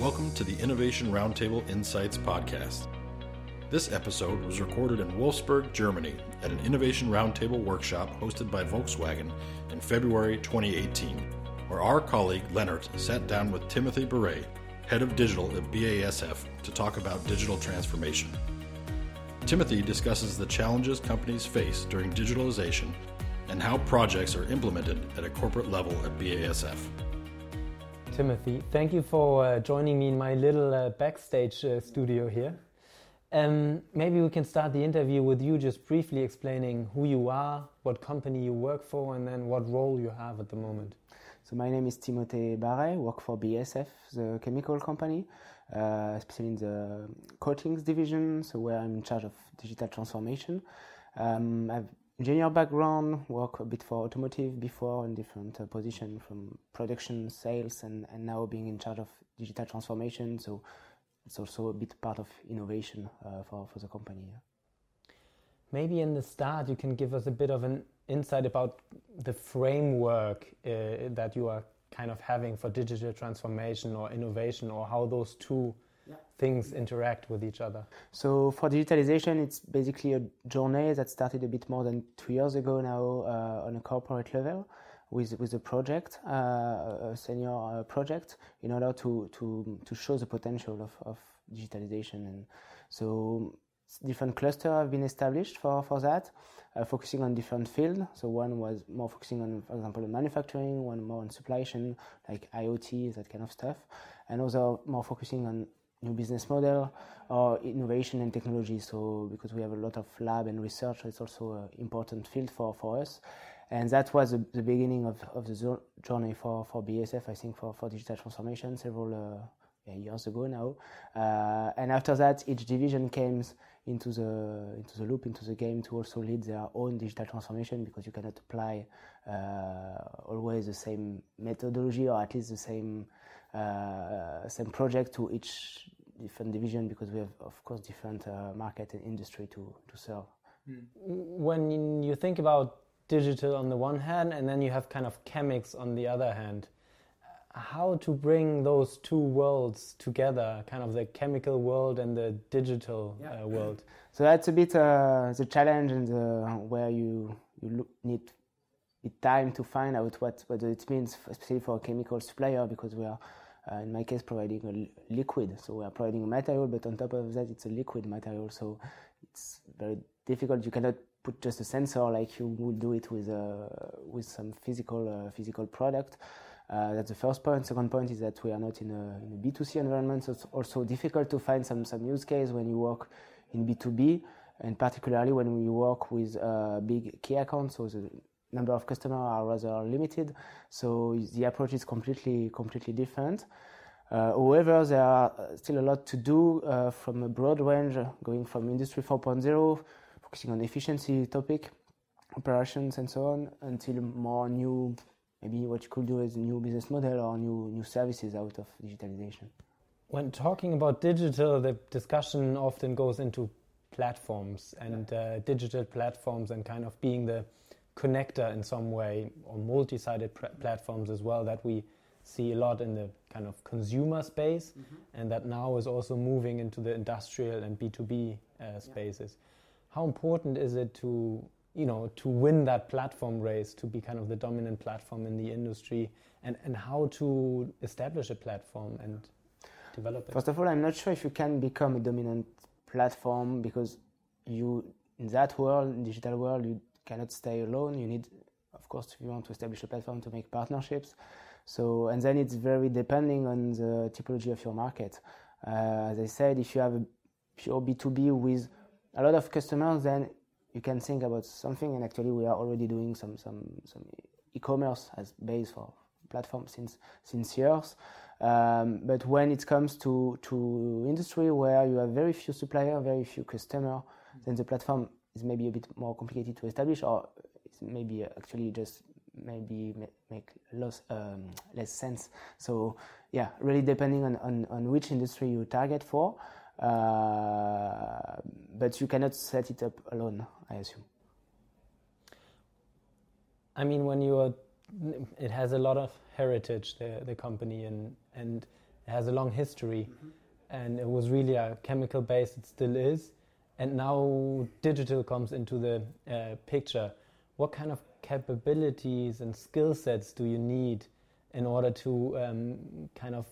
Welcome to the Innovation Roundtable Insights podcast. This episode was recorded in Wolfsburg, Germany, at an Innovation Roundtable workshop hosted by Volkswagen in February 2018, where our colleague Leonard sat down with Timothy Beret, head of digital at BASF, to talk about digital transformation. Timothy discusses the challenges companies face during digitalization and how projects are implemented at a corporate level at BASF. Timothy. Thank you for uh, joining me in my little uh, backstage uh, studio here. Um, maybe we can start the interview with you just briefly explaining who you are, what company you work for, and then what role you have at the moment. So my name is Timothée Barret, work for BASF, the chemical company, uh, especially in the coatings division, so where I'm in charge of digital transformation. Um, I've engineer background, work a bit for automotive before in different uh, positions from production, sales, and, and now being in charge of digital transformation. So it's also a bit part of innovation uh, for, for the company. Yeah. Maybe in the start, you can give us a bit of an insight about the framework uh, that you are kind of having for digital transformation or innovation, or how those two things interact with each other? So for digitalization, it's basically a journey that started a bit more than two years ago now uh, on a corporate level with with a project, uh, a senior uh, project, in order to to to show the potential of, of digitalization. And so different clusters have been established for for that, uh, focusing on different fields. So one was more focusing on, for example, manufacturing, one more on supply chain, like IoT, that kind of stuff, and also more focusing on new business model or innovation and technology. So because we have a lot of lab and research, it's also an important field for, for us. And that was the, the beginning of, of the journey for, for BASF, I think, for, for digital transformation several uh, years ago now. Uh, and after that, each division came into the into the loop, into the game to also lead their own digital transformation because you cannot apply uh, always the same methodology or at least the same uh, same project to each different division because we have, of course, different uh, market and industry to, to serve. Hmm. When you think about digital on the one hand and then you have kind of chemics on the other hand, how to bring those two worlds together, kind of the chemical world and the digital yeah. uh, world? So that's a bit uh, the challenge and the, where you, you look, need time to find out what, what it means, especially for a chemical supplier, because we are uh, in my case, providing a liquid. So we are providing a material, but on top of that, it's a liquid material. So it's very difficult. You cannot put just a sensor like you would do it with a, with some physical uh, physical product. Uh, that's the first point. Second point is that we are not in a, in a B2C environment, so it's also difficult to find some, some use case when you work in B2B, and particularly when we work with uh, big key accounts, so the number of customers are rather limited, so the approach is completely completely different. Uh, however, there are still a lot to do uh, from a broad range, going from Industry 4.0, focusing on efficiency topic, operations, and so on, until more new, maybe what you could do is new business model or new new services out of digitalization. When talking about digital, the discussion often goes into platforms and uh, digital platforms and kind of being the connector in some way or multi-sided platforms as well that we see a lot in the kind of consumer space mm-hmm. and that now is also moving into the industrial and B2B uh, spaces. Yeah. How important is it to you know to win that platform race to be kind of the dominant platform in the industry and, and how to establish a platform and develop it? First of all, I'm not sure if you can become a dominant platform because you in that world, digital world, you cannot stay alone. You need, of course, if you want to establish a platform, to make partnerships. So, and then it's very depending on the typology of your market. Uh, as I said, if you have a pure B2B with a lot of customers, then you can think about something. And actually, we are already doing some some some e-commerce as base for platform since since years. Um, but when it comes to to industry where you have very few suppliers, very few customers, mm-hmm. then the platform is maybe a bit more complicated to establish, or it's maybe actually just maybe make less um, less sense. So yeah, really depending on, on, on which industry you target for, uh, but you cannot set it up alone, I assume. I mean, when you are, it has a lot of heritage, the the company, and and has a long history, mm-hmm. and it was really a chemical base, It still is, and now digital comes into the uh, picture. What kind of capabilities and skill sets do you need in order to um, kind of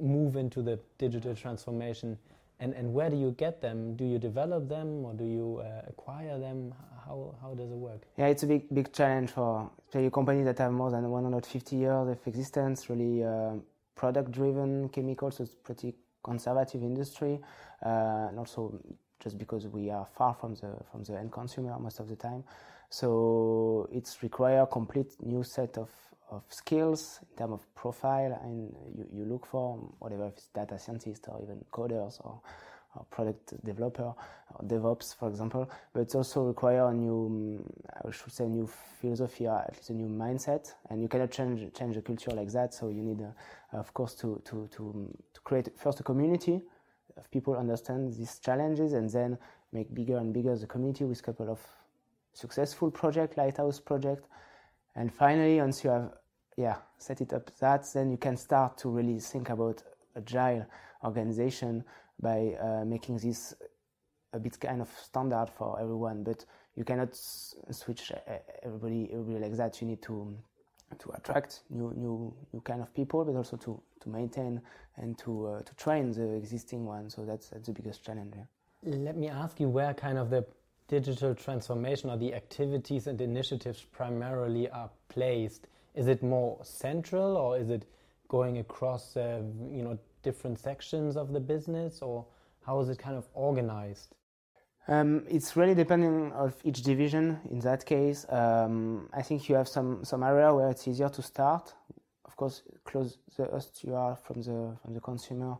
move into the digital transformation? And, and where do you get them? Do you develop them or do you uh, acquire them? How, how does it work? Yeah, it's a big big challenge for a company that have more than 150 years of existence, really uh, product driven chemicals. So it's pretty conservative industry, uh, and also just because we are far from the from the end consumer most of the time. So it's require a complete new set of, of skills in terms of profile and you, you look for whatever if it's data scientist or even coders or, or product developer or DevOps for example. But it's also require a new I should say new philosophy or at least a new mindset and you cannot change change the culture like that. So you need uh, of course to, to, to, to create first a community of people understand these challenges and then make bigger and bigger the community with a couple of successful project, lighthouse project. And finally, once you have yeah set it up that, then you can start to really think about agile organization by uh, making this a bit kind of standard for everyone. But you cannot switch everybody everybody like that. You need to to attract new new new kind of people, but also to to maintain and to uh, to train the existing one. So that's that's the biggest challenge. Yeah. Let me ask you where kind of the digital transformation or the activities and initiatives primarily are placed? Is it more central or is it going across uh, you know different sections of the business or how is it kind of organized? Um, it's really depending of each division. In that case, um, I think you have some some area where it's easier to start. Of course, close the you are from the from the consumer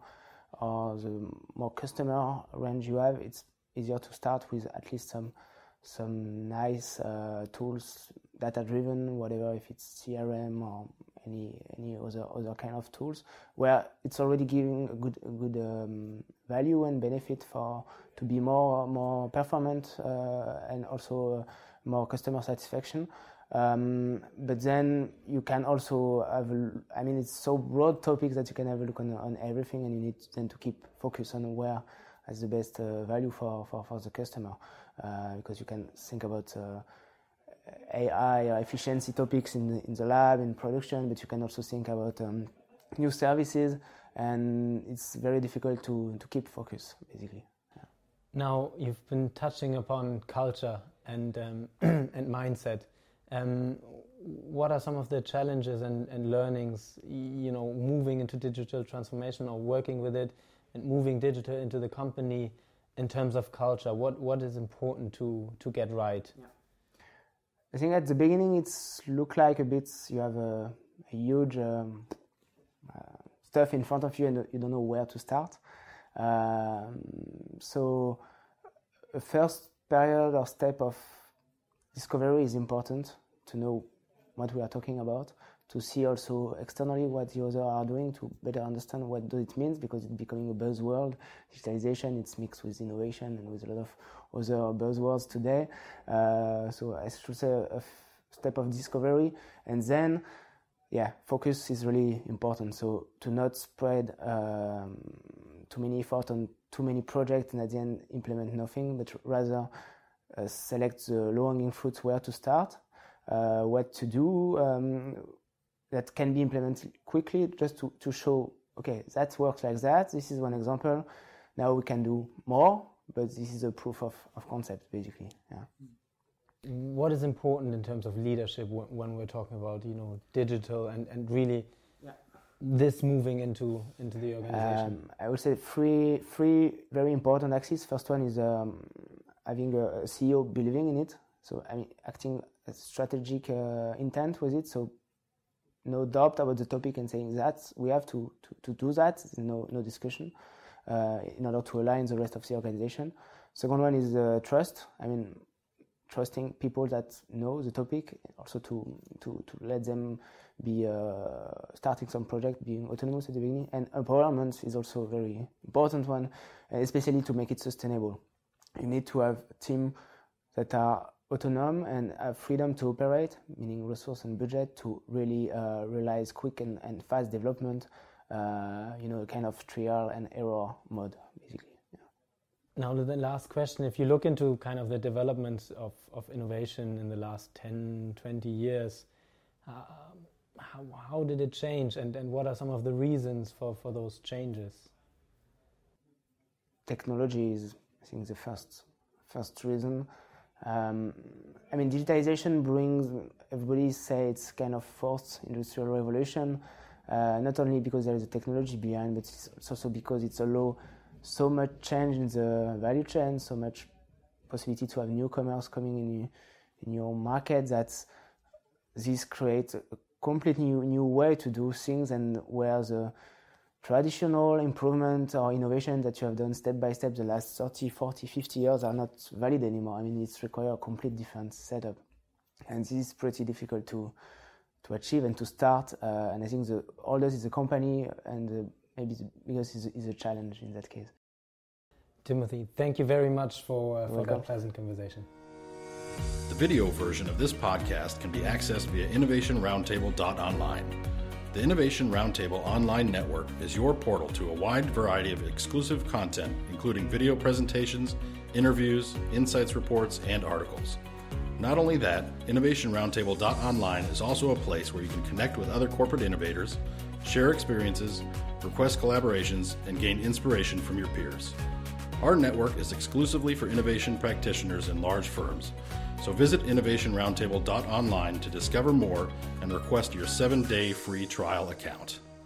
or the more customer range you have, it's easier to start with at least some some nice uh, tools, data driven, whatever if it's CRM or any any other other kind of tools, where it's already giving a good a good um, value and benefit for to be more more performant uh, and also uh, more customer satisfaction. Um, but then you can also have, I mean, it's so broad topics that you can have a look on, on everything and you need then to keep focus on where has the best uh, value for, for, for the customer uh, because you can think about uh, AI or efficiency topics in the, in the lab, in production, but you can also think about um, new services and it's very difficult to, to keep focus basically. Yeah. Now you've been touching upon culture and, um, and mindset. Um, what are some of the challenges and, and learnings, you know, moving into digital transformation or working with it and moving digital into the company in terms of culture? What what is important to to get right? Yeah. I think at the beginning it's look like a bit you have a, a huge um, uh, stuff in front of you and you don't know where to start. Um, so a first period or step of discovery is important to know what we are talking about to see also externally what the others are doing to better understand what does it means because it's becoming a buzzword. Digitalization, it's mixed with innovation and with a lot of other buzzwords today. Uh, so I should say a, step of discovery and then yeah, focus is really important. So to not spread um, too many effort on too many projects and at the end implement nothing, but rather uh, select the low-hanging fruits where to start, uh, what to do, um, that can be implemented quickly just to, to show, okay, that works like that. This is one example. Now we can do more, but this is a proof of, of concept, basically. Yeah. What is important in terms of leadership when we're talking about, you know, digital and, and really yeah. this moving into, into the organization? Um, I would say three, three very important axes. First one is um, having a, CEO believing in it. So, I mean, acting a strategic uh, intent with it. So no doubt about the topic and saying that we have to, to, to do that, no, no discussion, uh, in order to align the rest of the organization. Second one is uh, trust. I mean, trusting people that know the topic, also to, to, to let them be uh, starting some project, being autonomous at the beginning. And empowerment is also a very important one, especially to make it sustainable. You need to have a team that are autonomous and have freedom to operate, meaning resource and budget, to really uh, realize quick and, and fast development uh, you know, kind of trial and error mode, basically. Now, the last question if you look into kind of the developments of, of innovation in the last 10, 20 years, uh, how, how did it change and, and what are some of the reasons for, for those changes? Technology is, I think, the first, first reason. Um, I mean, digitization brings, everybody say it's kind of fourth industrial revolution, uh, not only because there is a technology behind, but it's also because it's allow so much change in the value chain, so much possibility to have newcomers coming in, in your market that this creates a completely new, new way to do things and where the traditional improvement or innovation that you have done step by step the last 30, 40, 50 years are not valid anymore. I mean, it's require a complete different setup. And this is pretty difficult to, to achieve and to start. Uh, and I think the oldest is the company and the maybe the biggest is, is a challenge in that case. Timothy, thank you very much for, uh, for that pleasant conversation. The video version of this podcast can be accessed via innovationroundtable.online. The Innovation Roundtable online network is your portal to a wide variety of exclusive content, including video presentations, interviews, insights reports, and articles. Not only that, innovationroundtable.online is also a place where you can connect with other corporate innovators, share experiences, request collaborations, and gain inspiration from your peers. Our network is exclusively for innovation practitioners in large firms, so visit innovationroundtable.online to discover more and request your seven day free trial account.